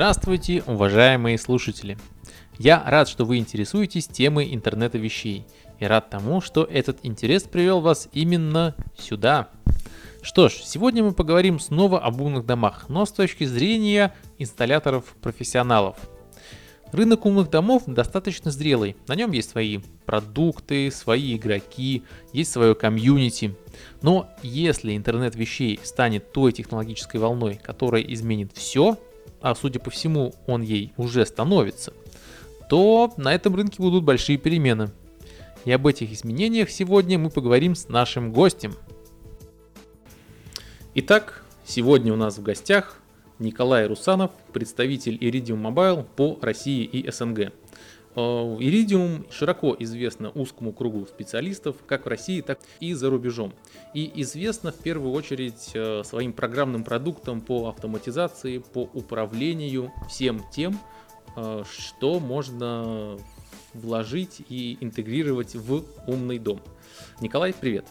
Здравствуйте, уважаемые слушатели! Я рад, что вы интересуетесь темой интернета вещей и рад тому, что этот интерес привел вас именно сюда. Что ж, сегодня мы поговорим снова об умных домах, но с точки зрения инсталляторов-профессионалов. Рынок умных домов достаточно зрелый, на нем есть свои продукты, свои игроки, есть свое комьюнити. Но если интернет вещей станет той технологической волной, которая изменит все, а судя по всему он ей уже становится, то на этом рынке будут большие перемены. И об этих изменениях сегодня мы поговорим с нашим гостем. Итак, сегодня у нас в гостях Николай Русанов, представитель Iridium Mobile по России и СНГ. Э, Iridium широко известно узкому кругу специалистов как в России, так и за рубежом. И известно в первую очередь э, своим программным продуктом по автоматизации, по управлению всем тем, э, что можно вложить и интегрировать в умный дом. Николай, привет.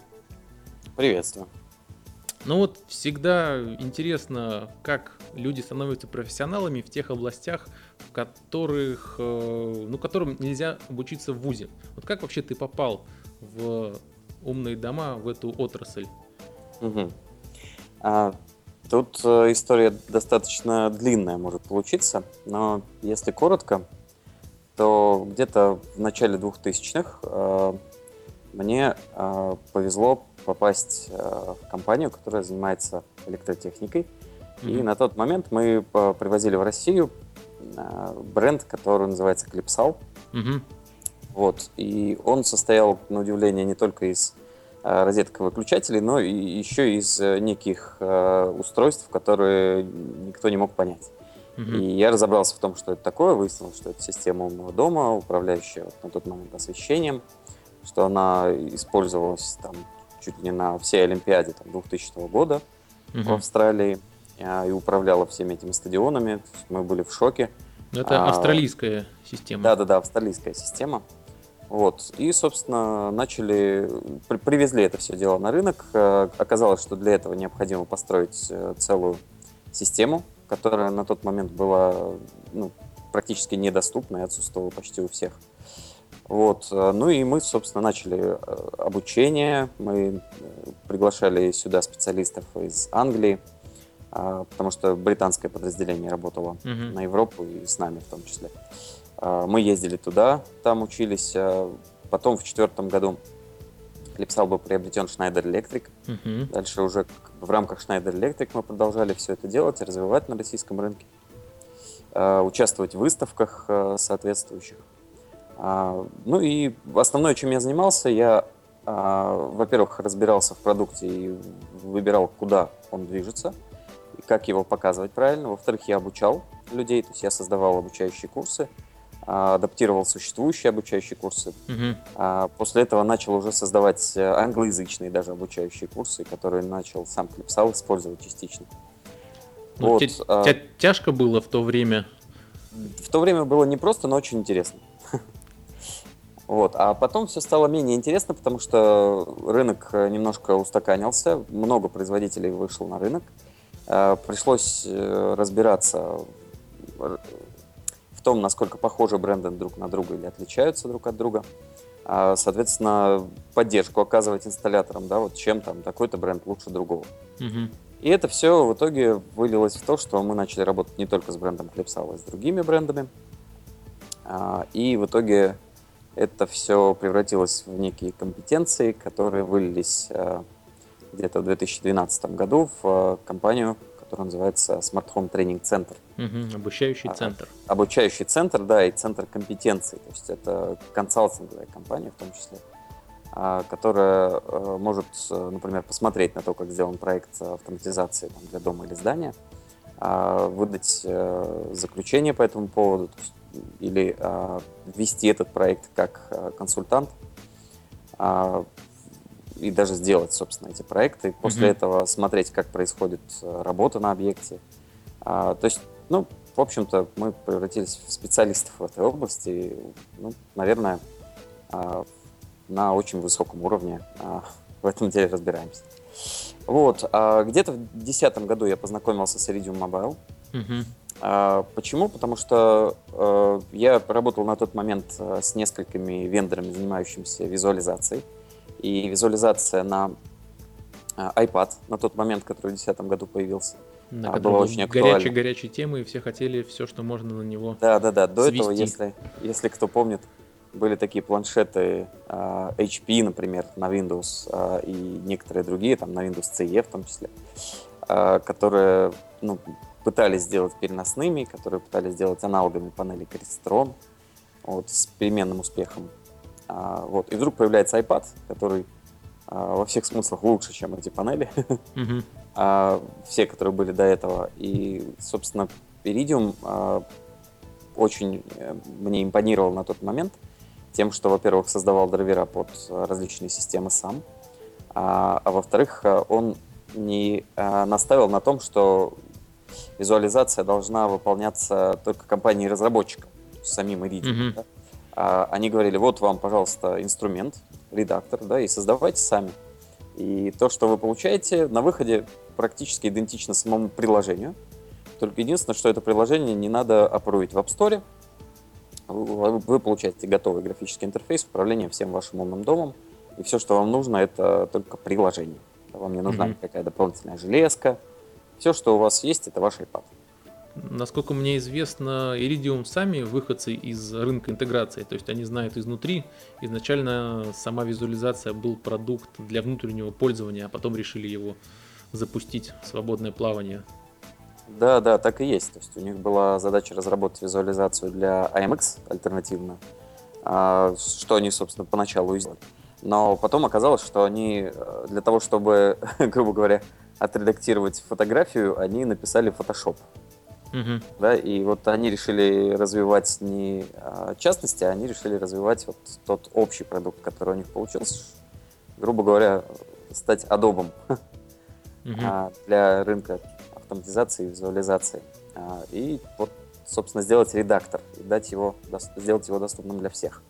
Приветствую. Ну вот всегда интересно, как люди становятся профессионалами в тех областях, в которых, э, ну, которым нельзя обучиться в ВУЗе. Вот как вообще ты попал в умные дома, в эту отрасль? Угу. А, тут э, история достаточно длинная может получиться, но если коротко, то где-то в начале 2000-х э, мне повезло попасть э, в компанию, которая занимается электротехникой. Mm-hmm. И на тот момент мы э, привозили в Россию э, бренд, который называется. Mm-hmm. Вот. И он состоял, на удивление, не только из розеток и выключателей, но и еще из неких устройств, которые никто не мог понять. Mm-hmm. И я разобрался в том, что это такое, выяснил, что это система умного дома, управляющая вот, на тот момент освещением, что она использовалась там чуть не на всей Олимпиаде там, 2000 года угу. в Австралии а, и управляла всеми этими стадионами. Мы были в шоке. Это а, австралийская система. Да-да-да, австралийская система. Вот. И, собственно, начали, при, привезли это все дело на рынок. А, оказалось, что для этого необходимо построить э, целую систему, которая на тот момент была ну, практически недоступна и отсутствовала почти у всех. Вот. Э, ну и мы, собственно, начали э, обучение. Мы э, приглашали сюда специалистов из Англии, потому что британское подразделение работало uh-huh. на Европу и с нами в том числе. Мы ездили туда, там учились. Потом в четвертом году Клипсал был приобретен Schneider Electric. Uh-huh. Дальше уже в рамках Schneider Electric мы продолжали все это делать, развивать на российском рынке, участвовать в выставках соответствующих. А, ну и основное, чем я занимался, я, а, во-первых, разбирался в продукте и выбирал, куда он движется, и как его показывать правильно. Во-вторых, я обучал людей, то есть я создавал обучающие курсы, а, адаптировал существующие обучающие курсы. Угу. После этого начал уже создавать э, англоязычные даже обучающие курсы, которые начал сам Клипсал использовать частично. Ну, вот. Тебе тяжко было в то время? В то время было непросто, но очень интересно. Вот. А потом все стало менее интересно, потому что рынок э, немножко устаканился, много производителей вышло на рынок. Э, пришлось э, разбираться в том, насколько похожи бренды друг на друга или отличаются друг от друга. А, соответственно, поддержку оказывать инсталляторам, да, вот чем там такой-то бренд лучше другого. Угу. И это все в итоге вылилось в то, что мы начали работать не только с брендом Клипсал, а с другими брендами. А, и в итоге это все превратилось в некие компетенции, которые вылились э, где-то в 2012 году в э, компанию, которая называется Smart Home Training Center. Угу, обучающий а, центр. Обучающий центр, да, и центр компетенций. То есть это консалтинговая компания в том числе, а, которая э, может, например, посмотреть на то, как сделан проект автоматизации там, для дома или здания, а, выдать заключение по этому поводу, то есть или э, вести этот проект как э, консультант э, и даже сделать, собственно, эти проекты. После mm-hmm. этого смотреть, как происходит э, работа на объекте. А, то есть, ну, в общем-то, мы превратились в специалистов в этой области. Ну, наверное, а, на очень высоком уровне а, в этом деле разбираемся. Вот. А где-то в 2010 году я познакомился с Iridium Mobile. Mm-hmm. А, почему? Потому что э, я работал на тот момент э, с несколькими вендорами, занимающимися визуализацией. И визуализация на э, iPad на тот момент, который в 2010 году появился, На А, была был очень актуальна. горячей горячей темы, и все хотели все, что можно на него. Да, да, да. До Свести. этого, если, если кто помнит, были такие планшеты а, HP, например, на Windows, а, и некоторые другие, там на Windows CE в том числе, а, которые ну, пытались сделать переносными, которые пытались сделать аналогами панели Crestron, вот, с переменным успехом. А, вот. И вдруг появляется iPad, который а, во всех смыслах лучше, чем эти панели. Мгм. а, все, которые были до этого. И, собственно, Iridium а, очень э, мне импонировал на тот момент тем, что, во-первых, создавал драйвера под различные системы сам, а, а во-вторых, а, он не а, наставил на том, что визуализация должна выполняться только компанией-разработчиком, самим Iridium. Мгм. да. А, они говорили, вот вам, пожалуйста, инструмент, редактор, да, и создавайте сами. И то, что вы получаете, на выходе практически идентично самому приложению. Только единственное, что это приложение не надо опруить в App Store. Вы вы получаете готовый графический интерфейс управления всем вашим умным домом. И все, что вам нужно, это только приложение. Вам не нужна Мгм. никакая дополнительная железка. Все, что у вас есть, это ваш iPad. Насколько мне известно, Iridium сами выходцы из рынка интеграции, то есть они знают изнутри. Изначально сама визуализация был продукт для внутреннего пользования, а потом решили его запустить в свободное плавание. Да, да, так и есть. То есть у них была задача разработать визуализацию для AMX альтернативно, а, что они, собственно, поначалу и сделали. Но потом оказалось, что они э, для того, чтобы, грубо говоря, отредактировать фотографию, они написали Photoshop. Мгм. Да, и вот они решили развивать не а, частности, а они решили развивать вот тот общий продукт, который у них получился. Грубо говоря, стать адобом Мгм. а, для рынка автоматизации и визуализации. А, И вот, собственно, сделать редактор и дать его, сделать его доступным для всех.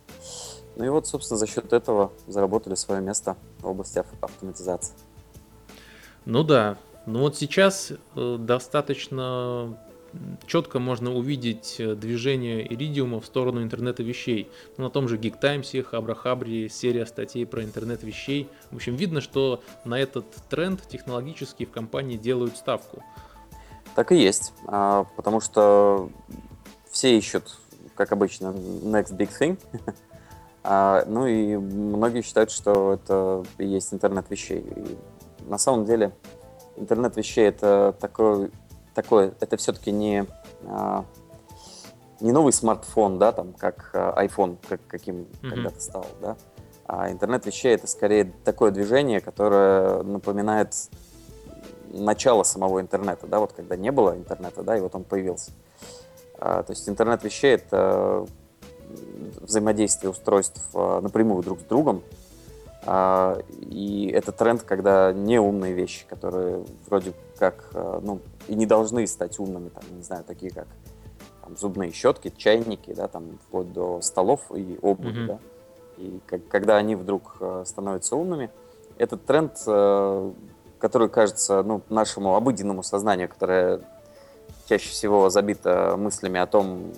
Ну и вот, собственно, за счет этого заработали свое место в области ав- автоматизации. Ну да, ну вот сейчас э, достаточно четко можно увидеть э, движение Iridium в сторону интернета вещей. Ну, на том же Geek Times, Абрахабре, серия статей про интернет вещей. В общем, видно, что на этот тренд технологически в компании делают ставку. Так и есть, а, потому что все ищут, как обычно, next big thing. А, Ну и многие считают, что это и есть интернет вещей. На самом деле интернет вещей это такой, такое, это все-таки не, а, не новый смартфон, да, там, как а, iPhone, как, каким Мгм. когда-то стал, да. А интернет вещей это скорее такое движение, которое напоминает начало самого интернета, да, вот когда не было интернета, да, и вот он появился. А, то есть интернет вещей это взаимодействие устройств а, напрямую друг с другом. А, и это тренд, когда не умные вещи, которые вроде как, а, ну, и не должны стать умными, там, не знаю, такие как там, зубные щетки, чайники, да, там, вплоть до столов и обуви, Мгм. да. И как- когда они вдруг а, становятся умными, этот тренд, а, который кажется, ну, нашему обыденному сознанию, которое чаще всего забито мыслями о том,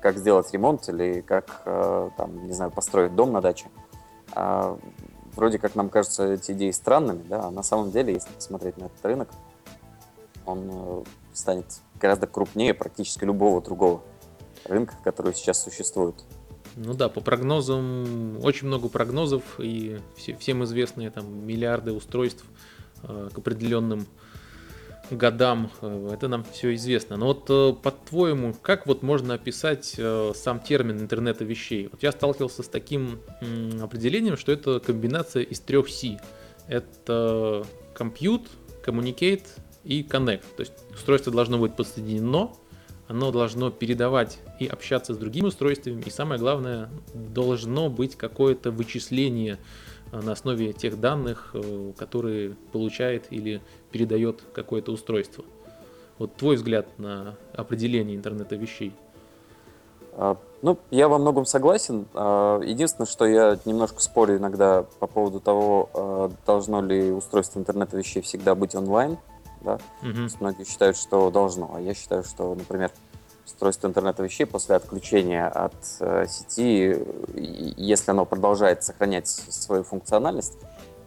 как сделать ремонт или как, э, там, не знаю, построить дом на даче. А, вроде как нам кажутся эти идеи странными, да, а на самом деле, если посмотреть на этот рынок, он э, станет гораздо крупнее практически любого другого рынка, который сейчас существует. Ну да, по прогнозам, очень много прогнозов, и все- всем известные там миллиарды устройств э, к определенным годам, э, это нам все известно. Но вот э, по-твоему, как вот можно описать э, сам термин интернета вещей? Вот я сталкивался с таким определением, что это комбинация из трех C. Это compute, communicate и connect. То есть устройство должно быть подсоединено, оно должно передавать и общаться с другими устройствами, и самое главное, должно быть какое-то вычисление на основе тех данных, которые получает или передает какое-то устройство. Вот твой взгляд на определение интернета вещей. А, Ну, я во многом согласен. А, Единственное, что я немножко спорю иногда по поводу того, а, должно ли устройство интернета вещей всегда быть онлайн. да. Мгм. Многие считают, что должно, а я считаю, что, например, устройство интернета вещей после отключения от э, сети, если оно продолжает сохранять свою функциональность,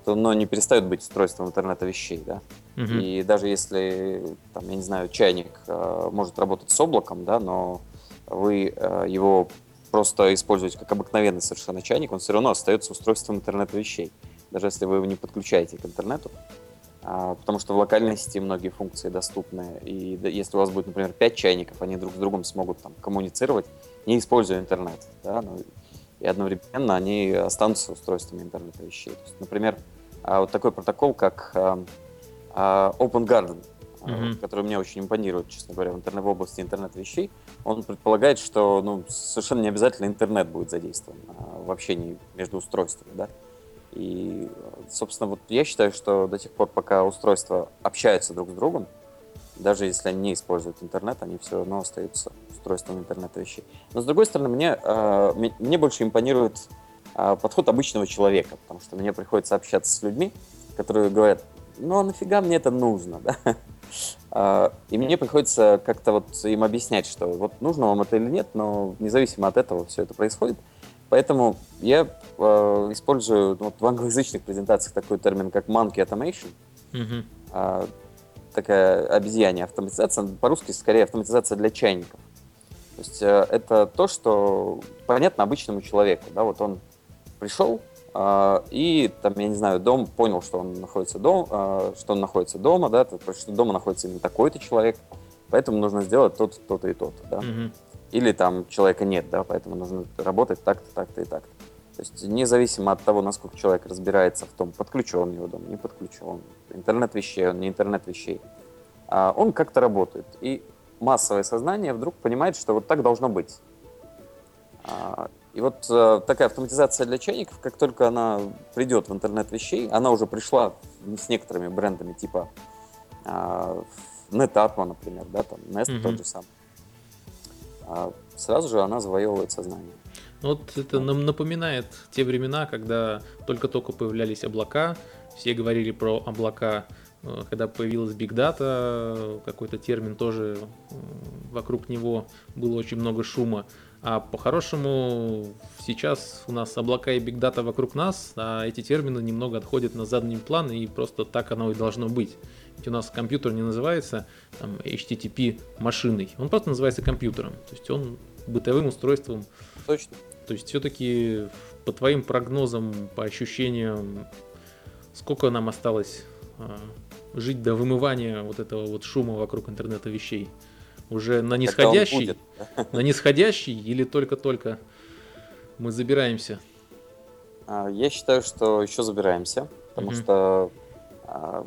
то оно не перестает быть устройством интернета вещей, да. Мгм. И даже если, там, я не знаю, чайник э, может работать с облаком, да, но вы э, его просто используете как обыкновенный совершенно чайник, он все равно остается устройством интернета вещей, даже если вы его не подключаете к интернету. А, потому что в локальной сети многие функции доступны. И да, если у вас будет, например, 5 чайников, они друг с другом смогут там, коммуницировать, не используя интернет. Да, ну, и одновременно они останутся устройствами интернета вещей. То есть, например, а, вот такой протокол, как а, а, Open Garden, Мгм. который мне очень импонирует, честно говоря, в, интернет, в области интернет-вещей, он предполагает, что ну, совершенно не обязательно интернет будет задействован в общении между устройствами. Да? И, собственно, вот я считаю, что до тех пор, пока устройства общаются друг с другом, даже если они не используют интернет, они все равно остаются устройством интернета вещей. Но с другой стороны, мне, э, мне больше импонирует э, подход обычного человека, потому что мне приходится общаться с людьми, которые говорят, ну а нафига мне это нужно, да? А, И мне приходится как-то вот им объяснять, что вот нужно вам это или нет, но независимо от этого все это происходит. Поэтому я э, использую вот в англоязычных презентациях такой термин, как monkey automation, Мгм. Такая обезьянья автоматизация, по-русски скорее автоматизация для чайников. То есть э, это то, что понятно обычному человеку, да, вот он пришел а, и там, я не знаю, дом понял, что он находится дом, а, что он находится дома, да, то- что дома находится именно такой-то человек, поэтому нужно сделать то-то, то-то и то-то, да. Мгм. Или там человека нет, да, поэтому нужно работать так-то, так-то и так-то. То есть независимо от того, насколько человек разбирается в том, подключен его дом, не подключен, интернет вещей, он не интернет вещей, а он как-то работает. И массовое сознание вдруг понимает, что вот так должно быть. А, И вот э, такая автоматизация для чайников, как только она придет в интернет вещей, она уже пришла с некоторыми брендами типа а, NetAtmo, например, да, там Nest Мгм. тот же самый. Сразу же она завоевывает сознание. Вот это нам напоминает те времена, когда только-только появлялись облака, все говорили про облака, Э, когда появилась Big Data, какой-то термин тоже вокруг него было очень много шума. А по-хорошему сейчас у нас облака и Big Data вокруг нас, а эти термины немного отходят на задний план, и просто так оно и должно быть. Ведь у нас компьютер не называется там, HTTP машиной, он просто называется компьютером. То есть он бытовым устройством Точно. То есть все-таки по твоим прогнозам, по ощущениям, сколько нам осталось а, жить до вымывания вот этого вот шума вокруг интернета вещей? Уже на нисходящий, на нисходящий или только-только мы забираемся? А, Я считаю, что еще забираемся, потому Мгм. что, а,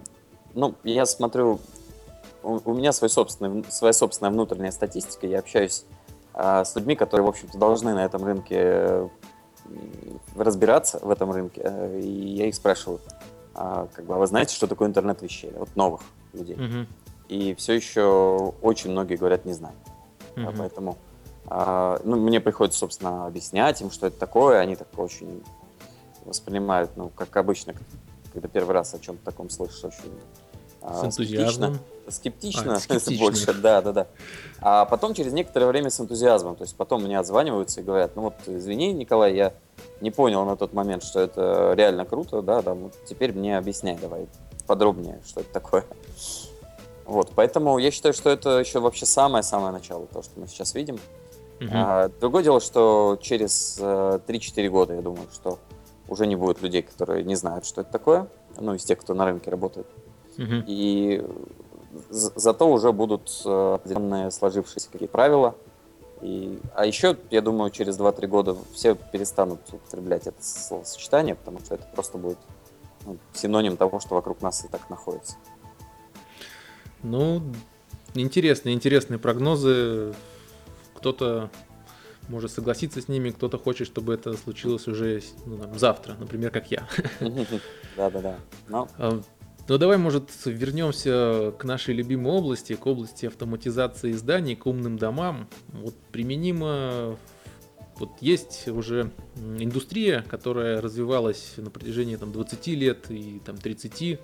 ну, я смотрю, у меня свой собственный, своя собственная внутренняя статистика, я общаюсь а, с людьми, которые, в общем-то, должны на этом рынке э, разбираться в этом рынке, э, и я их спрашиваю, а, как бы, а вы знаете, что такое интернет вещей, вот новых людей, Мгм, и все еще очень многие говорят, не знаю. Мгм. поэтому ну, мне приходится, собственно, объяснять им, что это такое. Они так очень воспринимают, ну, как обычно, когда первый раз о чем-то таком слышишь, очень С энтузиазмом. скептично, А, скептично. больше, да, да, да. А потом через некоторое время с энтузиазмом. То есть потом мне отзваниваются и говорят, ну вот, извини, Николай, я не понял на тот момент, что это реально круто, да, да, вот теперь мне объясняй давай подробнее, что это такое. Вот, поэтому я считаю, что это еще вообще самое-самое начало, то, что мы сейчас видим. Мгм. А, другое дело, что через э, 3-4 года, я думаю, что уже не будет людей, которые не знают, что это такое, ну, из тех, кто на рынке работает. И за- зато уже будут э, определенные сложившиеся какие правила. И, а еще, я думаю, через 2-3 года все перестанут употреблять это словосочетание, потому что это просто будет ну, синоним того, что вокруг нас и так находится. Ну, интересные, интересные прогнозы. Кто-то может согласиться с ними, кто-то хочет, чтобы это случилось уже ну, там, завтра, например, как я. Да-да-да. Но Ну давай, может, вернемся к нашей любимой области, к области автоматизации зданий, к умным домам. Вот применимо, вот есть уже индустрия, которая развивалась на протяжении там, 20 лет и там, 30.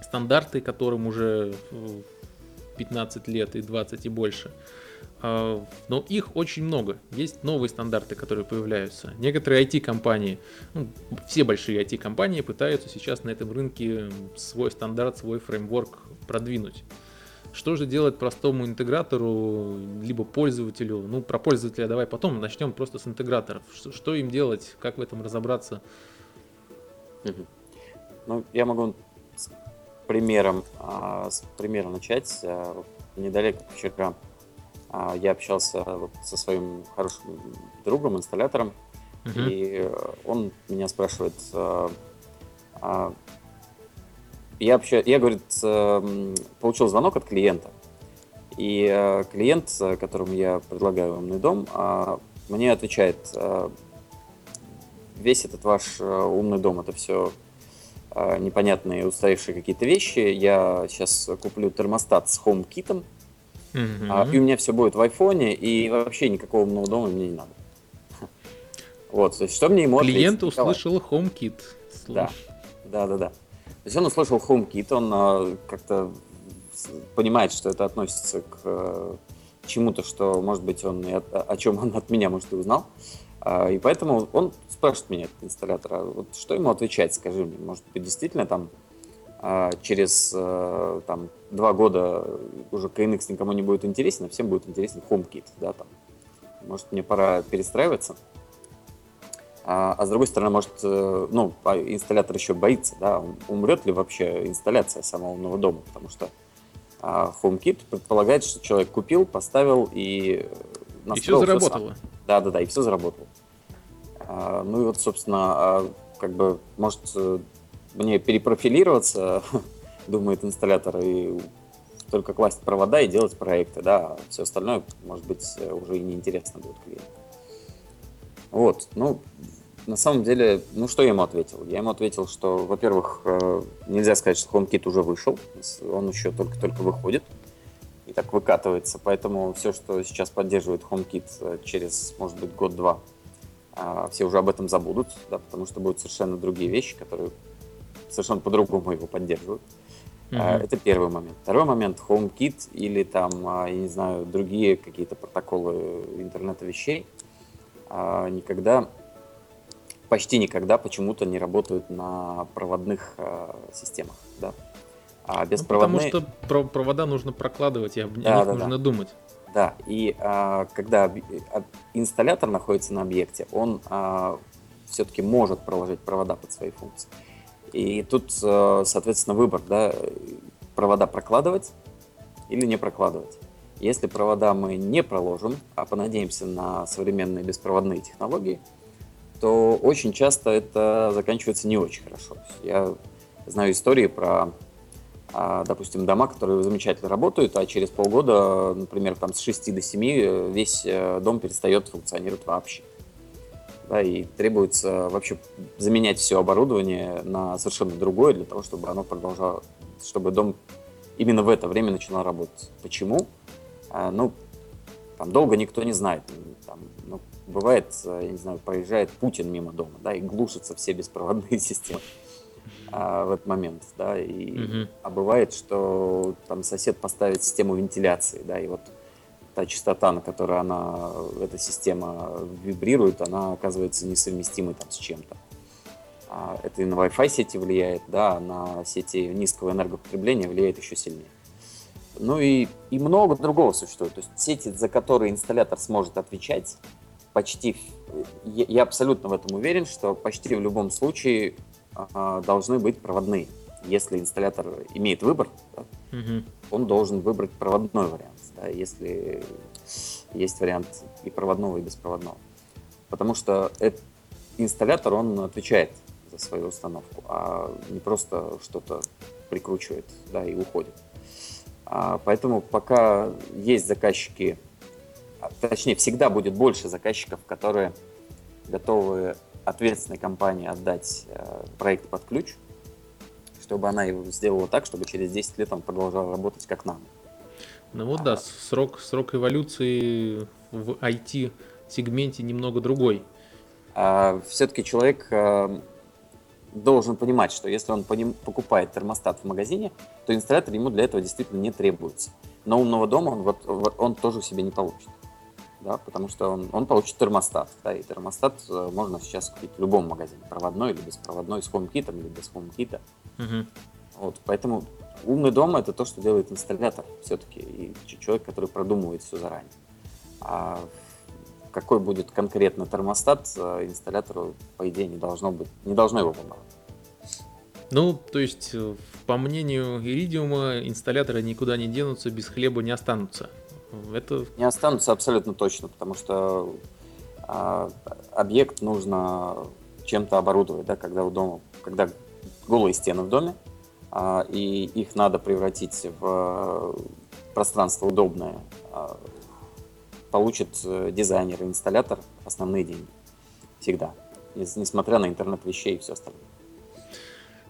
стандарты, которым уже 15 лет и 20 и больше. Но их очень много. Есть новые стандарты, которые появляются. Некоторые IT-компании, ну, все большие IT-компании пытаются сейчас на этом рынке свой стандарт, свой фреймворк продвинуть. Что же делать простому интегратору, либо пользователю? Ну, про пользователя давай потом, начнем просто с интеграторов. Что, что им делать, как в этом разобраться? Ну, я могу с примером, а, с примера начать. А, недалеко вчера а, я общался вот со своим хорошим другом, инсталлятором, uh-huh. и он меня спрашивает, я, вообще, я, говорит, получил звонок от клиента, и клиент, которому я предлагаю умный дом, мне отвечает, весь этот ваш умный дом, это все непонятные устаревшие какие-то вещи. Я сейчас куплю термостат с HomeKit, Mm-hmm. А, и у меня все будет в айфоне, и вообще никакого умного дома мне не надо. Вот, то есть что мне ему Клиент услышал HomeKit. Да, да, да, да. То есть он услышал HomeKit, он а, как-то понимает, что это относится к а, чему-то, что, может быть, он от, о чем он от меня, может, и узнал. А, и поэтому он спрашивает меня, этот инсталлятор, а вот что ему отвечать, скажи мне, может быть, действительно там а через э, там, два года уже KNX никому не будет интересен, а всем будет интересен HomeKit, да, там. Может, мне пора перестраиваться. А, а с другой стороны, может, э, ну, а инсталлятор еще боится, да, умрет ли вообще инсталляция самого умного дома, потому что а HomeKit предполагает, что человек купил, поставил и настроил. И все заработало. Все да, да, да, и все заработало. А, ну и вот, собственно, как бы, может, э, мне перепрофилироваться, думает инсталлятор, и только класть провода и делать проекты, да, а все остальное, может быть, уже и неинтересно будет клиенту. Вот, ну, на самом деле, ну что я ему ответил? Я ему ответил, что, во-первых, э, нельзя сказать, что HomeKit уже вышел, он еще только-только выходит и так выкатывается, поэтому все, что сейчас поддерживает HomeKit э, через, может быть, год-два, э, все уже об этом забудут, да, потому что будут совершенно другие вещи, которые совершенно по-другому его поддерживают. Mm-hmm. Это первый момент. Второй момент HomeKit или там, а, я не знаю, другие какие-то протоколы интернета вещей а, никогда, почти никогда почему-то не работают на проводных системах, да. А беспроводные... Ну, потому что провода нужно прокладывать, и об да, них да, нужно да. думать. Да, и а, когда инсталлятор находится на объекте, он а, все-таки может проложить провода под свои функции. И тут, э, соответственно, выбор, да, провода прокладывать или не прокладывать. Если провода мы не проложим, а понадеемся на современные беспроводные технологии, то очень часто это заканчивается не очень хорошо. Я знаю истории про, а, допустим, дома, которые замечательно работают, а через полгода, например, там с 6 до 7 весь э, дом перестает функционировать вообще да, и требуется вообще заменять все оборудование на совершенно другое для того, чтобы оно продолжало, чтобы дом именно в это время начинал работать. Почему? А, ну, там долго никто не знает. Там, ну, бывает, я не знаю, проезжает Путин мимо дома, да, и глушатся все беспроводные системы а, в этот момент, да, и, угу. а бывает, что там сосед поставит систему вентиляции, да, и вот та частота, на которой она, эта система вибрирует, она оказывается несовместимой там с чем-то. А это и на Wi-Fi сети влияет, да, на сети низкого энергопотребления влияет еще сильнее. Ну и, и много другого существует. То есть сети, за которые инсталлятор сможет отвечать, почти, я, я абсолютно в этом уверен, что почти в любом случае а, должны быть проводные. Если инсталлятор имеет выбор, да, угу. он должен выбрать проводной вариант да, если есть вариант и проводного, и беспроводного. Потому что этот инсталлятор, он отвечает за свою установку, а не просто что-то прикручивает да, и уходит. А, поэтому пока есть заказчики, а, точнее, всегда будет больше заказчиков, которые готовы ответственной компании отдать э, проект под ключ, чтобы она его сделала так, чтобы через 10 лет он продолжал работать как надо. Ну вот да, срок, срок эволюции в IT-сегменте немного другой. А, все-таки человек а, должен понимать, что если он покупает термостат в магазине, то инсталлятор ему для этого действительно не требуется. Но умного дома он, вот, он тоже себе не получит. Да, потому что он, он получит термостат. Да, и термостат э, можно сейчас купить в любом магазине, проводной или беспроводной, с HomeKit или без HomeKit. Угу. Вот, поэтому умный дом это то, что делает инсталлятор все-таки, и человек, который продумывает все заранее. А какой будет конкретно термостат, э, инсталлятору, по идее, не должно быть, не должно его волновать. Ну, то есть, э, по мнению Иридиума, инсталляторы никуда не денутся, без хлеба не останутся. Это... Не останутся абсолютно точно, потому что а, объект нужно чем-то оборудовать, да, когда у дома, когда голые стены в доме, а, и их надо превратить в пространство удобное а, получит э, дизайнер и инсталлятор основные деньги. Всегда. Несмотря на интернет вещей и все остальное.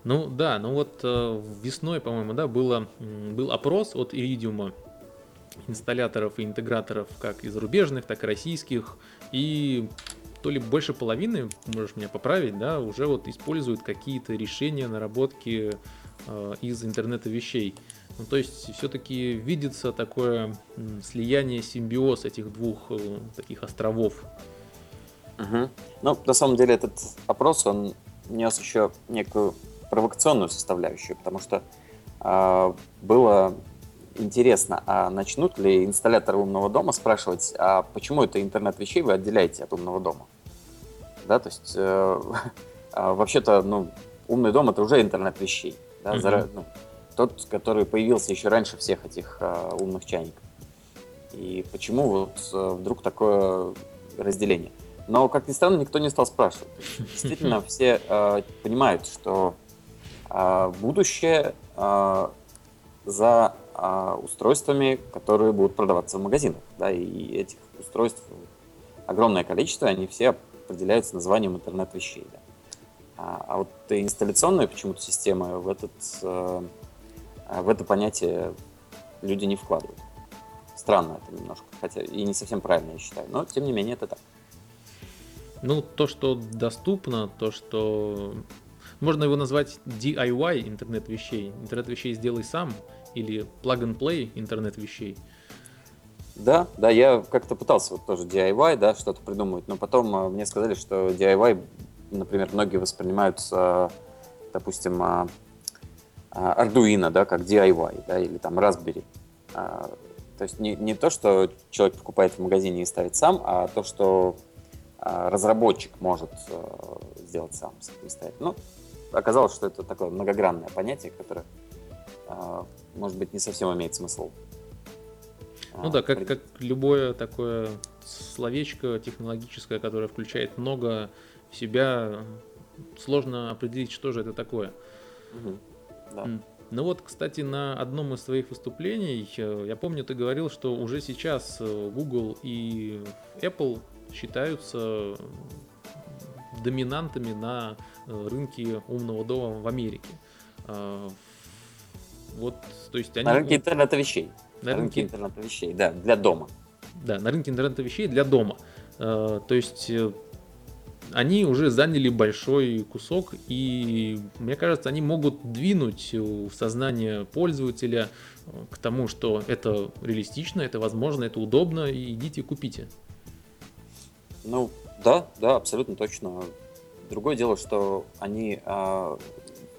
Ну да, ну вот э, весной, по-моему, да, было, был опрос от Iridium инсталляторов и интеграторов как и зарубежных, так и российских. И то ли больше половины, можешь меня поправить, да, уже вот используют какие-то решения, наработки э, из интернета вещей. Ну, то есть все-таки видится такое слияние, симбиоз этих двух э, таких островов. Угу. Ну, на самом деле этот опрос, он нес еще некую провокационную составляющую, потому что э, было интересно, а начнут ли инсталляторы умного дома спрашивать, а почему это интернет вещей вы отделяете от умного дома? Да, то есть э, э, вообще-то, ну, умный дом это уже интернет вещей. Да, mm-hmm. за, ну, тот, который появился еще раньше всех этих э, умных чайников. И почему вот э, вдруг такое разделение? Но, как ни странно, никто не стал спрашивать. Действительно, все э, понимают, что э, будущее э, за э, устройствами, которые будут продаваться в магазинах. Да, и этих устройств огромное количество, они все определяются названием интернет вещей. Да. А, а вот инсталляционная почему-то система в этот э, а в это понятие люди не вкладывают. Странно это немножко, хотя и не совсем правильно, я считаю, но тем не менее это так. Ну, то, что доступно, то, что... Можно его назвать DIY интернет вещей. Интернет вещей сделай сам или plug and play интернет вещей. Да, да, я как-то пытался вот тоже DIY, да, что-то придумывать, но потом а, мне сказали, что DIY, например, многие воспринимают, допустим, а, а, Arduino, да, как DIY, да, или там Raspberry. То есть не, не то, что человек покупает в магазине и ставит сам, а то, что разработчик может сделать сам самостоятельно. Ну, оказалось, что это такое многогранное понятие, которое, может быть, не совсем имеет смысл. Ну да, как, как любое такое словечко технологическое, которое включает много в себя, сложно определить, что же это такое. Угу. Да. Ну вот, кстати, на одном из своих выступлений, э, я помню, ты говорил, что уже сейчас э, Google и Apple считаются доминантами на э, рынке умного дома в Америке. Вот, то есть они... На рынке интернета вещей. На, на рынке интернета вещей, да, для дома. Да, на рынке интернета вещей для дома. То есть они уже заняли большой кусок, и мне кажется, они могут двинуть в сознание пользователя э, к тому, что это реалистично, это возможно, это удобно, и идите купите. Ну, да, да, абсолютно точно. Другое дело, что они, а,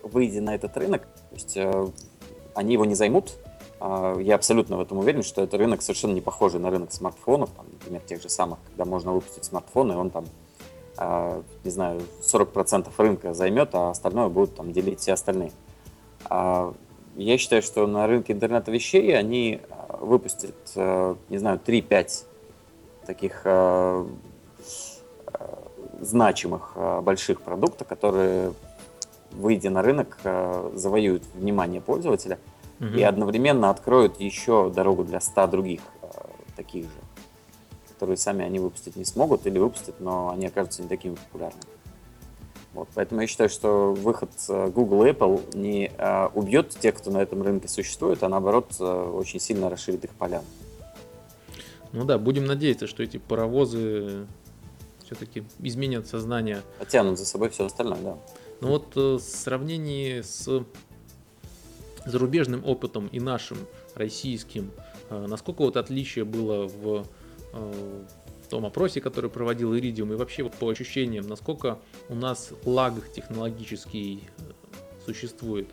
выйдя на этот рынок, то есть э, они его не займут, а, я абсолютно в этом уверен, что это рынок совершенно не похожий на рынок смартфонов, там, например, тех же самых, когда можно выпустить смартфон, и он там а, не знаю, 40% рынка займет, а остальное будут там делить все остальные. А, я считаю, что на рынке интернета вещей они выпустят, не знаю, 3-5 таких значимых больших продуктов, которые, выйдя на рынок, завоюют внимание пользователя угу. и одновременно откроют еще дорогу для 100 других таких же которые сами они выпустить не смогут или выпустят, но они окажутся не такими популярными. Вот, поэтому я считаю, что выход э, Google и Apple не а, убьет тех, кто на этом рынке существует, а наоборот э, очень сильно расширит их поля. Ну да, будем надеяться, что эти паровозы все-таки изменят сознание. Потянут за собой все остальное, да. Но вот в сравнении с зарубежным опытом и нашим российским, насколько вот отличие было в в том опросе, который проводил Iridium, и вообще вот по ощущениям, насколько у нас лаг технологический существует?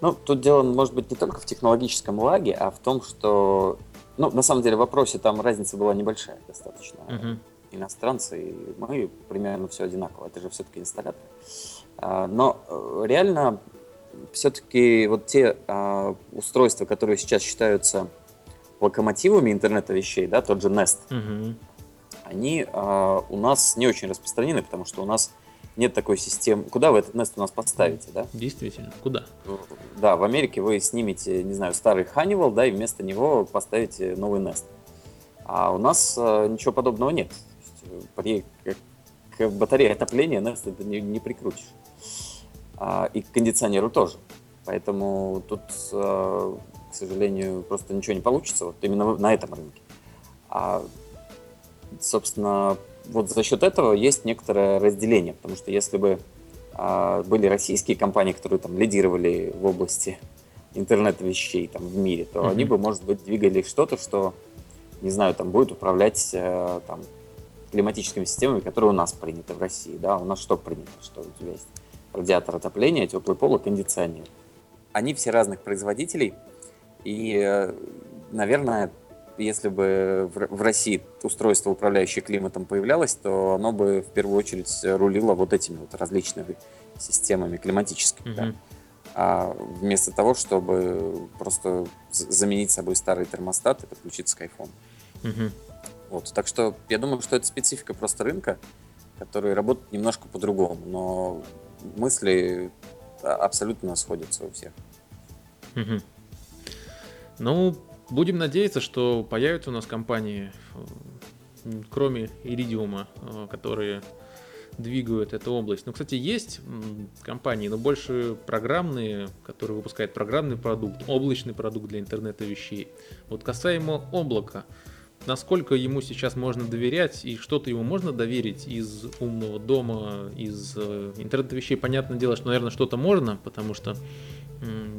Ну, тут дело может быть не только в технологическом лаге, а в том, что, ну, на самом деле в вопросе там разница была небольшая достаточно. Uh-huh. Иностранцы и мы примерно все одинаково, это же все-таки инсталляторы. А, но э, реально все-таки вот те а, устройства, которые сейчас считаются локомотивами интернета вещей, да, тот же Nest, uh-huh. они а, у нас не очень распространены, потому что у нас нет такой системы. Куда вы этот Nest у нас поставите, да? Действительно, куда? Да, в Америке вы снимете, не знаю, старый Honeywell, да, и вместо него поставите новый Nest. А у нас э, ничего подобного нет. При, к, батарее отопления Nest это не, не прикрутишь. А, и к кондиционеру тоже. Поэтому тут, э, к сожалению, просто ничего не получится вот именно на этом рынке. А, собственно, вот за счет этого есть некоторое разделение, потому что если бы а, были российские компании, которые там лидировали в области интернета вещей там в мире, то mm-hmm. они бы, может быть, двигали что-то, что, не знаю, там будет управлять э, там климатическими системами, которые у нас приняты в России, да, у нас что принято, что у тебя есть радиатор отопления, теплый пол и кондиционер. Они все разных производителей, и, э, наверное, если бы в России устройство, управляющее климатом, появлялось, то оно бы в первую очередь рулило вот этими вот различными системами климатическими. Mm-hmm. Да? А вместо того, чтобы просто заменить собой старый термостат и подключиться к iPhone. Mm-hmm. Вот, так что я думаю, что это специфика просто рынка, который работает немножко по-другому, но мысли абсолютно сходятся у всех. Угу. Ну, Будем надеяться, что появятся у нас компании, кроме Iridium, э, которые двигают эту область. Ну, кстати, есть компании, но больше программные, которые выпускают программный продукт, облачный продукт для интернета вещей. Вот касаемо облака, насколько ему сейчас можно доверять и что-то ему можно доверить из умного дома, из э, интернета вещей, понятное дело, что, наверное, что-то можно, потому что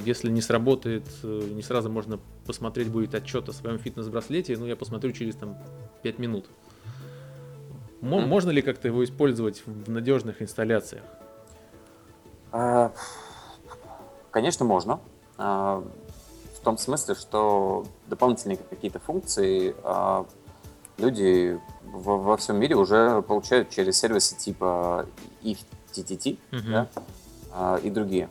если не сработает, э, не сразу можно посмотреть будет отчет о своем фитнес-браслете, ну я посмотрю через там 5 минут. mm. Можно ли как-то его использовать в надежных инсталляциях? А, конечно, можно. В том смысле, что дополнительные какие-то функции а, люди во, всем мире уже получают через сервисы типа IFTTT uh-huh. да, и другие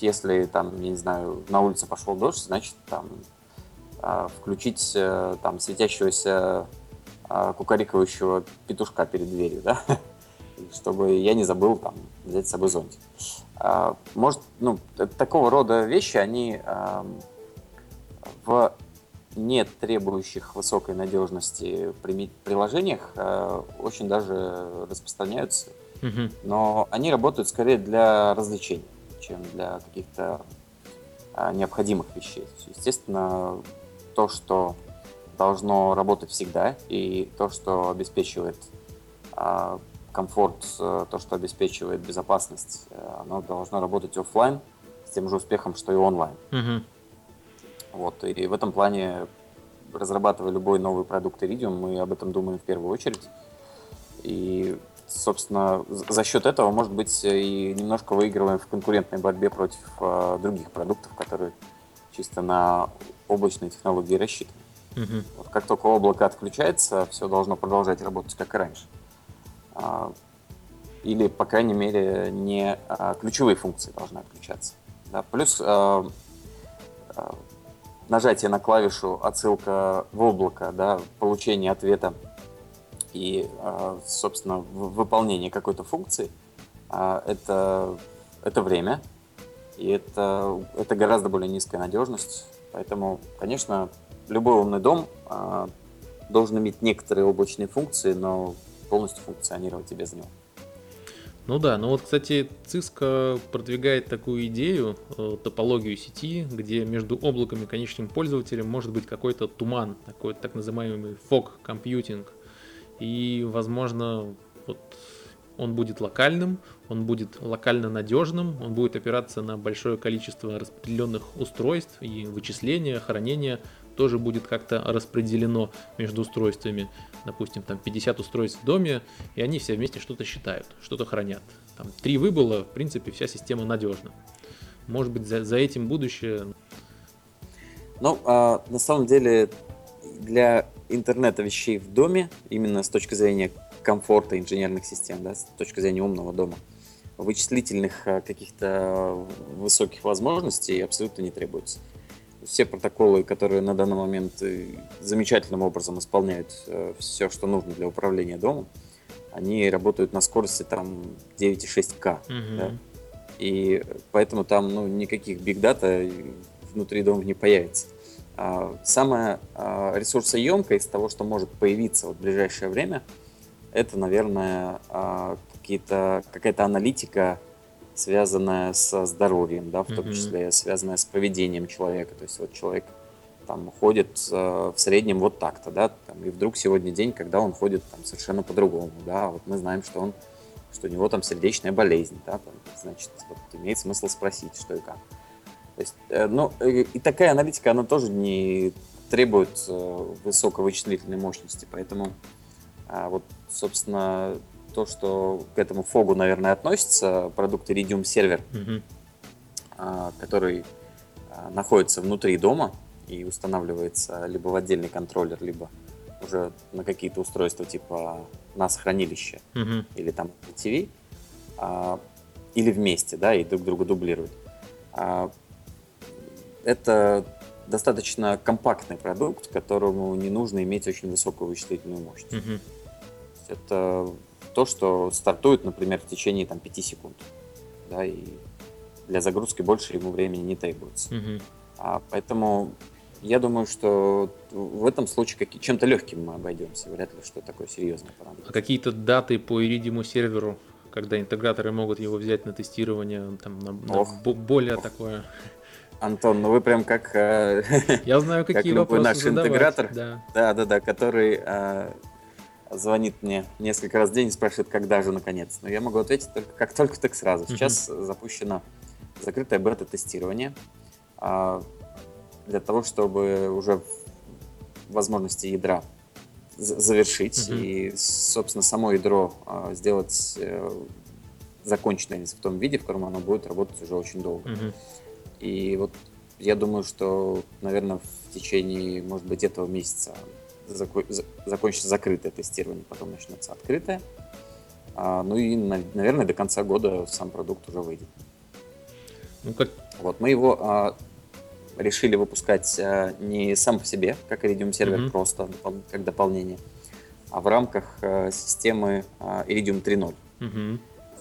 если там, я не знаю, на улице пошел дождь, значит там а, включить э, там светящегося а, кукарикающего петушка перед дверью, да, чтобы я не забыл там взять с собой зонтик. Может, ну, такого рода вещи, они в не требующих высокой надежности приложениях очень даже распространяются, угу. но они работают скорее для развлечений чем для каких-то а, необходимых вещей. Естественно, то, что должно работать всегда, и то, что обеспечивает а, комфорт, э, то, что обеспечивает безопасность, э, оно должно работать офлайн с тем же успехом, что и онлайн. Mm-hmm. Вот, и в этом плане, разрабатывая любой новый продукт Iridium, мы об этом думаем в первую очередь. И собственно, за счет этого, может быть, и немножко выигрываем в конкурентной борьбе против э, других продуктов, которые чисто на облачные технологии рассчитаны. Угу. Вот как только облако отключается, все должно продолжать работать как и раньше. А, или, по крайней мере, не а, ключевые функции должны отключаться. Да? Плюс нажатие на клавишу отсылка в облако, да, получение ответа и, а, собственно, выполнение какой-то функции а, это, это время, и это, это гораздо более низкая надежность. Поэтому, конечно, любой умный дом а, должен иметь некоторые облачные функции, но полностью функционировать и без него. Ну да, ну вот, кстати, Cisco продвигает такую идею, э, топологию сети, где между облаком и конечным пользователем может быть какой-то туман, такой так называемый computing – и, возможно, вот он будет локальным, он будет локально надежным, он будет опираться на большое количество распределенных устройств и вычисления, хранения тоже будет как-то распределено между устройствами. Допустим, там 50 устройств в доме, и они все вместе что-то считают, что-то хранят. Там три выбыла, в принципе, вся система надежна. Может быть, за, за этим будущее. Ну, а, на самом деле, для интернета вещей в доме, именно с точки зрения комфорта инженерных систем, да, с точки зрения умного дома, вычислительных а, каких-то высоких возможностей абсолютно не требуется. Все протоколы, которые на данный момент э, замечательным образом исполняют э, все, что нужно для управления домом, они работают на скорости там 9,6К. Угу. Да? И поэтому там ну, никаких бигдата внутри дома не появится. А, самое а, ресурсоемкое из того, что может появиться в ближайшее время, это, наверное, а, какие-то, какая-то аналитика, связанная со здоровьем, да, в том mm-hmm. числе связанная с поведением человека. То есть вот человек там ходит в среднем вот так-то, да, там, и вдруг сегодня день, когда он ходит там совершенно по-другому, да, вот мы знаем, что он, что у него там сердечная болезнь, да, там, значит, вот имеет смысл спросить, что и как. То есть, э, ну, и такая аналитика, она тоже не требует э, высокой вычислительной мощности, поэтому а, вот, собственно, то, что к этому фогу, наверное, относится, продукт Iridium Server, mm-hmm. который а, находится внутри дома и устанавливается либо в отдельный контроллер, либо уже на какие-то устройства типа NAS хранилище mm-hmm. или там TV, или вместе, да, и друг друга дублируют это достаточно компактный продукт, которому не нужно иметь очень высокую вычислительную мощность. Mm-hmm. Это то, что стартует, например, в течение там, 5 секунд. Да, и для загрузки больше ему времени не требуется. Mm-hmm. А, поэтому я думаю, что в этом случае как, чем-то легким мы обойдемся. Вряд ли что такое серьезное понадобится. А какие-то даты по Iridium серверу, когда интеграторы могут его взять на тестирование, там, на, на более ох. такое Антон, ну вы прям как... Э, Я знаю, какие как вопросы наш задавать, интегратор. Да. да, да, да, который э, звонит мне несколько раз в день и спрашивает, когда же наконец. Но я могу ответить только как только, так сразу. Сейчас uh-huh. запущено закрытое бета-тестирование э, для того, чтобы уже возможности ядра завершить uh-huh. и, собственно, само ядро э, сделать э, законченное в том виде, в котором оно будет работать уже очень долго. Uh-huh. И вот я думаю, что, наверное, в течение, может быть, этого месяца зако- закончится закрытое тестирование, потом начнется открытое. А, ну и, наверное, до конца года сам продукт уже выйдет. Ну, как... Вот, мы его а, решили выпускать а, не сам по себе, как Iridium сервер, mm-hmm. просто как дополнение, а в рамках а, системы а, Iridium 3.0. Mm-hmm.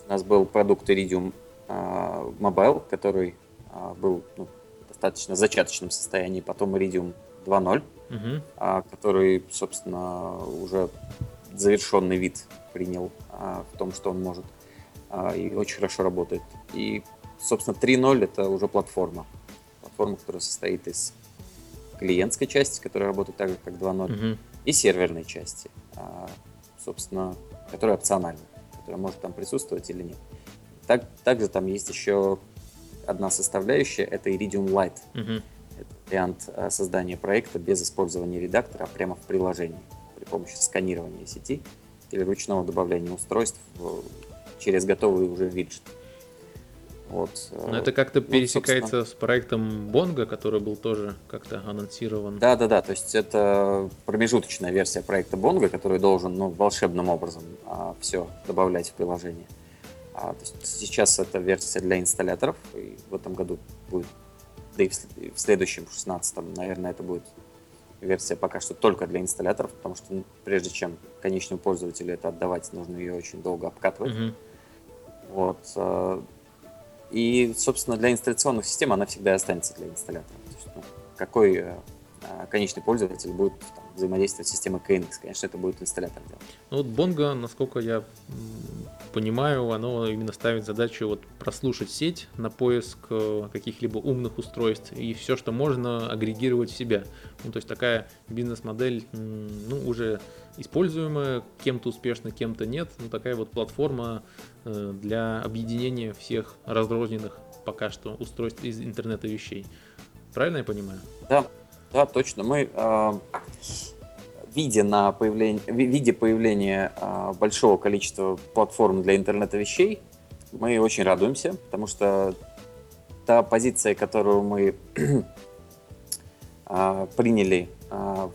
У нас был продукт Iridium а, Mobile, который а, был ну, в достаточно зачаточном состоянии, потом Iridium 2.0, угу. А, который, собственно, уже завершенный вид принял а, в том, что он может, и очень хорошо работает. И, собственно, 3.0 это уже платформа. Платформа, которая состоит из клиентской части, которая работает так же, как 2.0, угу. и серверной части, собственно, которая опциональна, которая может там присутствовать или нет. Так, также там есть еще одна составляющая — это Iridium Lite. Угу. Вариант э, создания проекта без использования редактора, а прямо в приложении при помощи сканирования сети или ручного добавления устройств через готовый уже виджет. Вот. Э, Но это как-то ну, пересекается собственно... с проектом Bongo, который был тоже как-то анонсирован. Да, да, да. То есть это промежуточная версия проекта Bongo, который должен ну, волшебным образом а, все добавлять в приложение. А, то есть сейчас это версия для инсталляторов, и в этом году будет, да и в, в следующем, 16-м, наверное, это будет версия пока что только для инсталляторов, потому что ну, прежде чем конечному пользователю это отдавать, нужно ее очень долго обкатывать. Mm-hmm. Вот. Э, и, собственно, для инсталляционных систем она всегда останется для инсталляторов. То есть, ну, какой э, а, конечный пользователь будет взаимодействовать с системой KNX. Конечно, это будет инсталлятор делать. Ну вот Bongo, насколько я понимаю, оно именно ставит задачу вот прослушать сеть на поиск э, каких-либо умных устройств и все, что можно, агрегировать в себя. Ну, то есть такая бизнес-модель, ну, уже используемая, кем-то успешно, кем-то нет. Ну, такая вот платформа э, для объединения всех разрозненных пока что устройств из интернета вещей. Правильно я понимаю? Да, да, точно. Мы э, видя, на появление, видя появление э, большого количества платформ для интернета вещей, мы очень радуемся, потому что та позиция, которую мы э, приняли, э,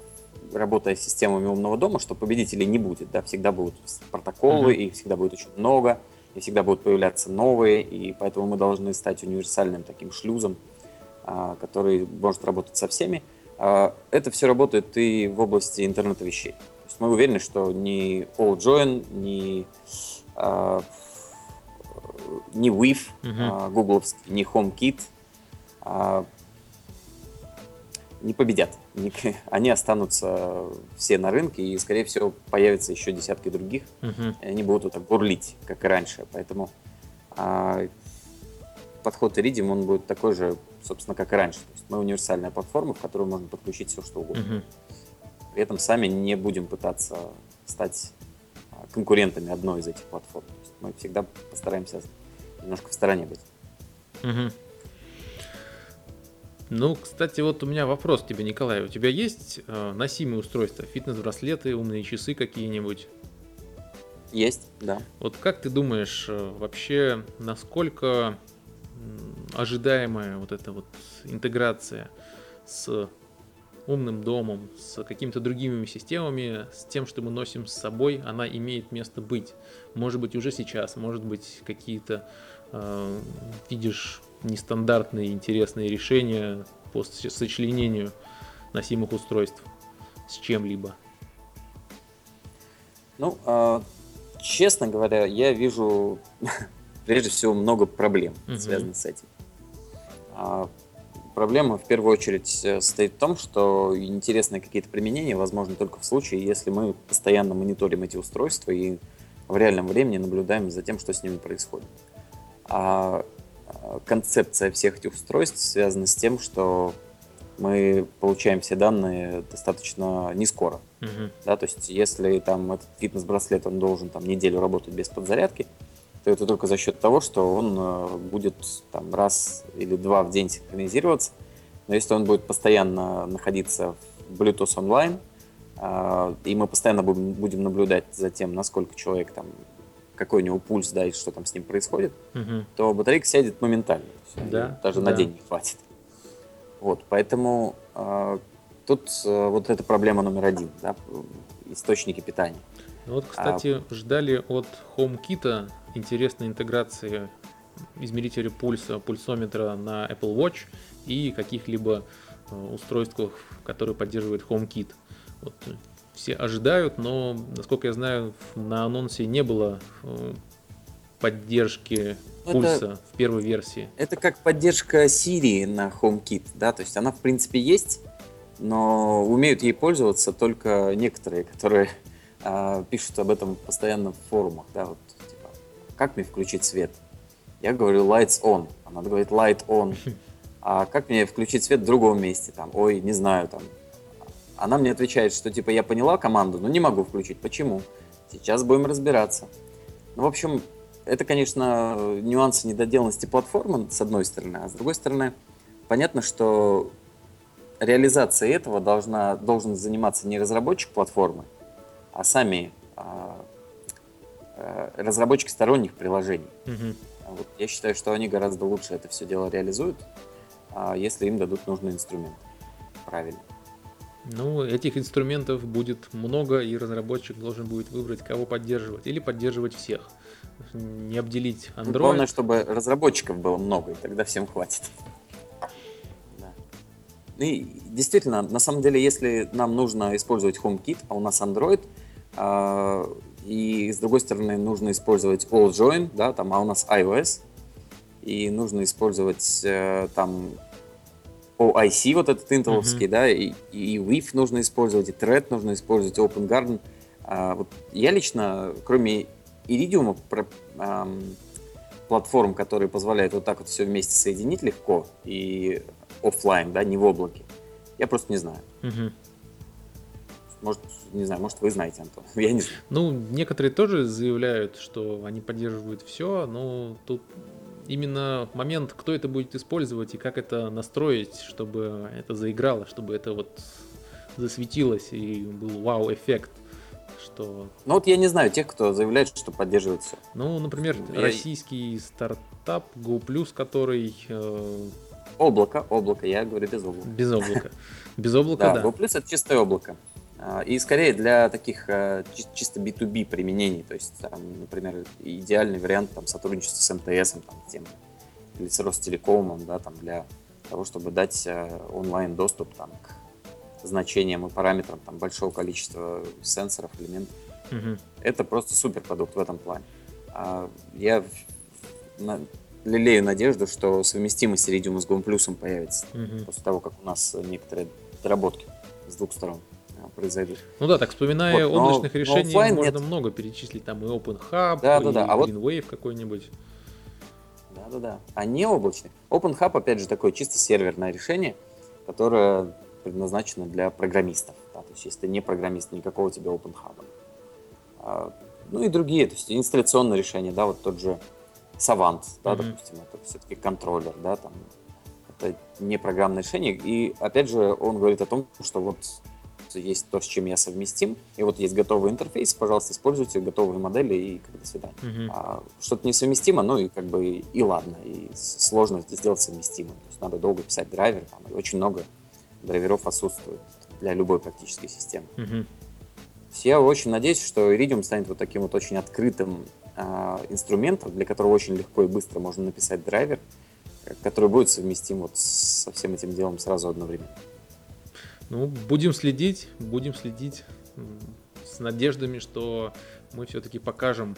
работая с системами умного дома, что победителей не будет, да, всегда будут протоколы, uh-huh. их всегда будет очень много, и всегда будут появляться новые, и поэтому мы должны стать универсальным таким шлюзом, который может работать со всеми. А, это все работает и в области интернета вещей. То есть мы уверены, что ни AllJoin, ни, uh, ни Weave, uh-huh. uh, ни HomeKit uh, не победят. Они останутся все на рынке, и, скорее всего, появятся еще десятки других, uh-huh. и они будут вот так бурлить, как и раньше. Поэтому uh, подход Iridium, он будет такой же собственно, как и раньше. То есть мы универсальная платформа, в которую можно подключить все, что угодно. Угу. При этом сами не будем пытаться стать а, конкурентами одной из этих платформ. То есть мы всегда постараемся немножко в стороне быть. Угу. Ну, кстати, вот у меня вопрос к тебе, Николай. У тебя есть э, носимые устройства, фитнес-браслеты, умные часы какие-нибудь? Есть, да. Вот как ты думаешь, э, вообще, насколько ожидаемая вот эта вот интеграция с умным домом, с какими-то другими системами, с тем, что мы носим с собой, она имеет место быть. Может быть, уже сейчас, может быть, какие-то э, видишь нестандартные интересные решения по сочленению носимых устройств с чем-либо. Ну, э, честно говоря, я вижу прежде всего много проблем, угу. связанных с этим. А проблема в первую очередь э, состоит в том, что интересные какие-то применения возможны только в случае, если мы постоянно мониторим эти устройства и в реальном времени наблюдаем за тем, что с ними происходит. А, а концепция всех этих устройств связана с тем, что мы получаем все данные достаточно не скоро. Uh-huh. Да, то есть, если там этот фитнес-браслет, он должен там неделю работать без подзарядки, то это только за счет того, что он э, будет там раз или два в день синхронизироваться. Но если он будет постоянно находиться в Bluetooth онлайн, э, и мы постоянно будем, будем наблюдать за тем, насколько человек там, какой у него пульс, да, и что там с ним происходит, угу. то батарейка сядет моментально. Да, даже да. на день не хватит. Вот, поэтому э, тут э, вот эта проблема номер один, да, источники питания. Ну вот, кстати, а... ждали от HomeKit интересной интеграции измерителя пульса, пульсометра на Apple Watch и каких-либо э, устройствах, которые поддерживает HomeKit. Вот все ожидают, но, насколько я знаю, на анонсе не было э, поддержки ну, пульса это, в первой версии. Это как поддержка Siri на HomeKit, да, то есть она в принципе есть, но умеют ей пользоваться только некоторые, которые а, пишут об этом постоянно в форумах, да, вот, как мне включить свет? Я говорю lights on, она говорит light on. А как мне включить свет в другом месте? Там, ой, не знаю, там. Она мне отвечает, что типа я поняла команду, но не могу включить. Почему? Сейчас будем разбираться. Ну, в общем, это, конечно, нюансы недоделанности платформы, с одной стороны, а с другой стороны, понятно, что реализация этого должна, должен заниматься не разработчик платформы, а сами а, а, разработчики сторонних приложений. Угу. Вот я считаю, что они гораздо лучше это все дело реализуют, а, если им дадут нужный инструмент. Правильно. Ну, этих инструментов будет много, и разработчик должен будет выбрать, кого поддерживать, или поддерживать всех. Не обделить Android. Ну, главное, чтобы разработчиков было много, и тогда всем хватит. Да. И действительно, на самом деле, если нам нужно использовать HomeKit, а у нас Android, а, и с другой стороны нужно использовать all join, да, там, а у нас iOS, и нужно использовать э, там OIC вот этот интеловский, да, и, и WIF нужно использовать, и Thread нужно использовать, Open Garden. А, вот я лично, кроме Iridium, про, эм, платформ, которые позволяют вот так вот все вместе соединить легко и офлайн, да, не в облаке, я просто не знаю. Мгм. Может, не знаю, может, вы знаете, Антон. Я не знаю. Ну, некоторые тоже заявляют, что они поддерживают все, но тут именно момент, кто это будет использовать и как это настроить, чтобы это заиграло, чтобы это вот засветилось и был вау-эффект, что, Ну вот я не знаю тех, кто заявляет, что поддерживает все. ну, например, Я- российский стартап GoPlus, который э, Облако, облако, я говорю без облака. без облака. Без облака, Да, да. GoPlus это чистое облако. А, И скорее для таких чи- чисто B2B применений, то есть, там, например, идеальный вариант там, сотрудничества с МТС, там, тем, или с Ростелекомом, да, там, для того, чтобы дать а, онлайн доступ там, к значениям и параметрам там, большого количества сенсоров, элементов. Мгм. Это просто супер продукт в этом плане. А, Я на- лелею надежду, что совместимость с Iridium с GoPlus появится Мгм. после того, как у нас некоторые доработки с двух сторон произойдут. Ну да, так вспоминая Вот, но- облачных но решений, оффлайн можно нет. много перечислить. Там и OpenHub, Да, и да, да. А вот- GreenWave какой-нибудь. Да-да-да. А не облачный. OpenHub, опять же, такое чисто серверное решение, которое предназначено для программистов. Да, то есть, если ты не программист, никакого тебе OpenHub. А, ну и другие, то есть инсталляционные решения, да, вот тот же Savant, да, Мгм. допустим, это все-таки контроллер, да, там это не программное решение. И опять же, он говорит о том, что вот есть то, с чем я совместим, и вот есть готовый интерфейс, пожалуйста, используйте готовые модели и как бы до свидания. Мгм. А что-то несовместимо, ну и как бы и ладно, и сложно это сделать совместимым. То есть надо долго писать драйвер, там, и очень много драйверов отсутствует для любой практической системы. Есть Я очень надеюсь, что Iridium станет вот таким вот очень открытым а, инструментом, для которого очень легко и быстро можно написать драйвер, э, который будет совместим вот со всем этим делом сразу одновременно. Ну, будем следить, будем следить с надеждами, что мы все-таки покажем,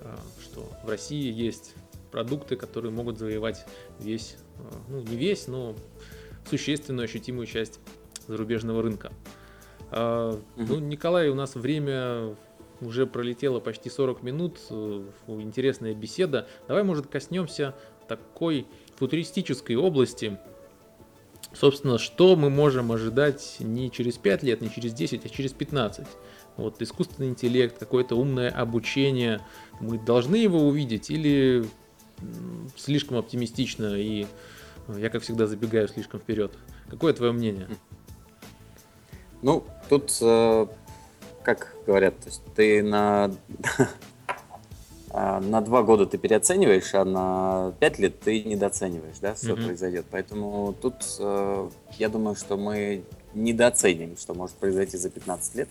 э, что в России есть продукты, которые могут завоевать весь, э, ну не весь, но существенную ощутимую часть зарубежного рынка. А, Ну. Николай, у нас время уже пролетело почти 40 минут, э, интересная беседа. Давай, может, коснемся такой футуристической области, Собственно, что мы можем ожидать не через 5 лет, не через 10, а через 15? Вот искусственный интеллект, какое-то умное обучение, мы должны его увидеть или слишком оптимистично и э, я, как всегда, забегаю слишком вперед? Какое твое мнение? Ну, тут, э, как говорят, то есть ты на, на два года ты переоцениваешь, а на пять лет ты недооцениваешь, да, что Мгм. произойдет. Поэтому тут э, я думаю, что мы недооценим, что может произойти за 15 лет.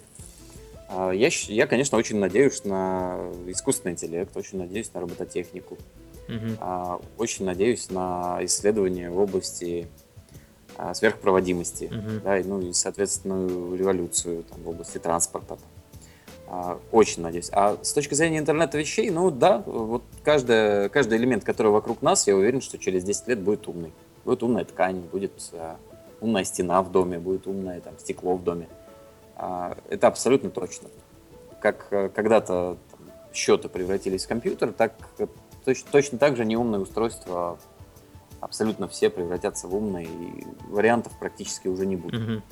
А, Я, я, конечно, очень надеюсь на искусственный интеллект, очень надеюсь на робототехнику, Мгм. а, очень надеюсь на исследования в области а, сверхпроводимости Мгм. да, и, ну и, соответственно, революцию там, в области транспорта. А, Очень надеюсь. А с точки зрения интернета вещей, ну да, вот каждая, каждый элемент, который вокруг нас, я уверен, что через 10 лет будет умный. Будет умная ткань, будет а, умная стена в доме, будет умное там, стекло в доме. А, Это абсолютно точно. Как э, когда-то счеты превратились в компьютер, так э, точ- точно так же неумные устройства абсолютно все превратятся в умные, и вариантов практически уже не будет. Мгм.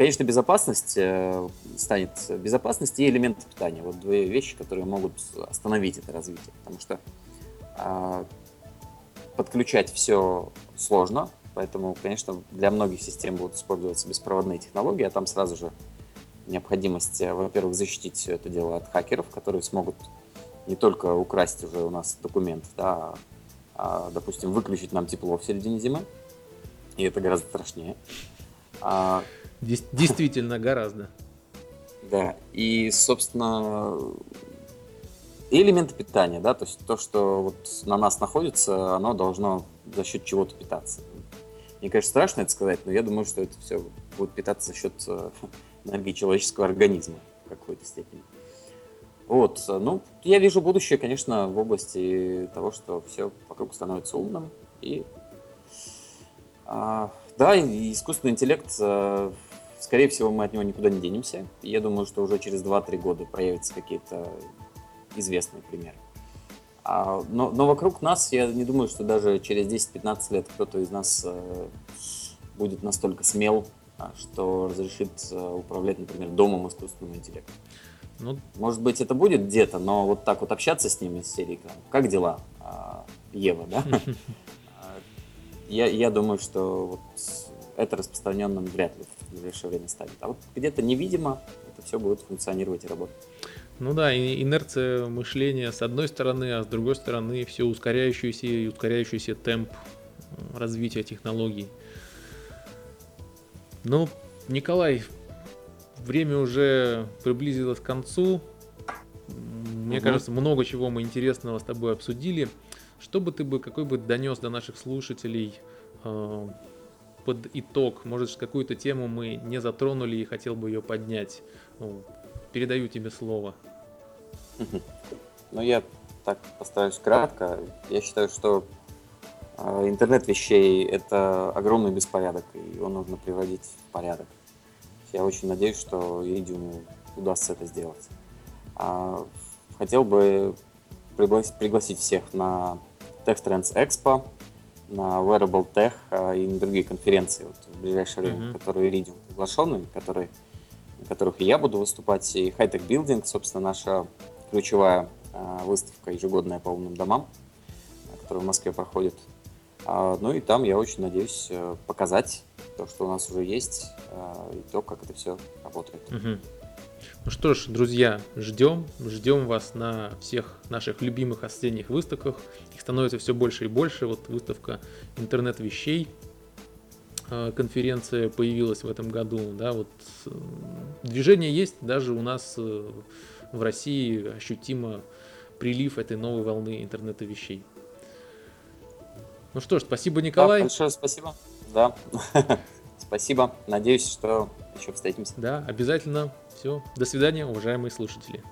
Конечно, безопасность э, станет безопасность и элементы питания. Вот две вещи, которые могут остановить это развитие. Потому что а, подключать все сложно, поэтому, конечно, для многих систем будут использоваться беспроводные технологии, а там сразу же необходимость, э, во-первых, защитить все это дело от хакеров, которые смогут не только украсть уже у нас документ, да, а, допустим, выключить нам тепло в середине зимы, и это гораздо страшнее. А, Действительно, гораздо. Да, и, собственно, и элементы питания, да, то есть то, что вот на нас находится, оно должно за счет чего-то питаться. Мне, конечно, страшно это сказать, но я думаю, что это все будет питаться за счет э, энергии человеческого организма в какой-то степени. Вот, ну, я вижу будущее, конечно, в области того, что все вокруг становится умным, и а, Да, искусственный интеллект, э, скорее всего, мы от него никуда не денемся. Я думаю, что уже через 2-3 года проявятся какие-то известные примеры. А, но, но вокруг нас, я не думаю, что даже через 10-15 лет кто-то из нас э, будет настолько смел, а, что разрешит э, управлять, например, домом искусственного интеллекта. Ну, Может быть, это будет где-то, но вот так вот общаться с ними из серии, как дела, а, Ева, да? А, я, я думаю, что вот это распространенным вряд ли в ближайшее время станет. А вот где-то невидимо это все будет функционировать и работать. Ну да, инерция мышления с одной стороны, а с другой стороны все ускоряющийся и ускоряющийся темп развития технологий. Ну, Николай, время уже приблизилось к концу. Мне угу. кажется, много чего мы интересного с тобой обсудили. Что бы ты бы, какой бы донес до наших слушателей э, под итог? Может, какую-то тему мы не затронули и хотел бы ее поднять? Передаю тебе слово. Ну, я так постараюсь кратко. Я считаю, что э, интернет вещей – это огромный беспорядок, и его нужно приводить в порядок. Я очень надеюсь, что Иридиуму удастся это сделать. А, хотел бы пригласить всех на Tech Trends Expo, на Wearable Tech а, и на другие конференции вот, в ближайшее время, mm-hmm. которые Iridium приглашены, которые, на которых и я буду выступать, и High Tech Building, собственно, наша ключевая а, выставка ежегодная по умным домам, которая в Москве проходит. А, ну и там я очень надеюсь э, показать то, что у нас уже есть, и то, как это все работает. Угу. Ну что ж, друзья, ждем, ждем вас на всех наших любимых осенних выставках. Их становится все больше и больше. Вот выставка интернет-вещей, конференция появилась в этом году. Да, вот э, движение есть даже у нас э, в России ощутимо прилив этой новой волны интернета вещей. Ну что ж, спасибо, Николай. Да, большое спасибо. Да. спасибо. Надеюсь, что еще встретимся. Да, обязательно. Все. До свидания, уважаемые слушатели.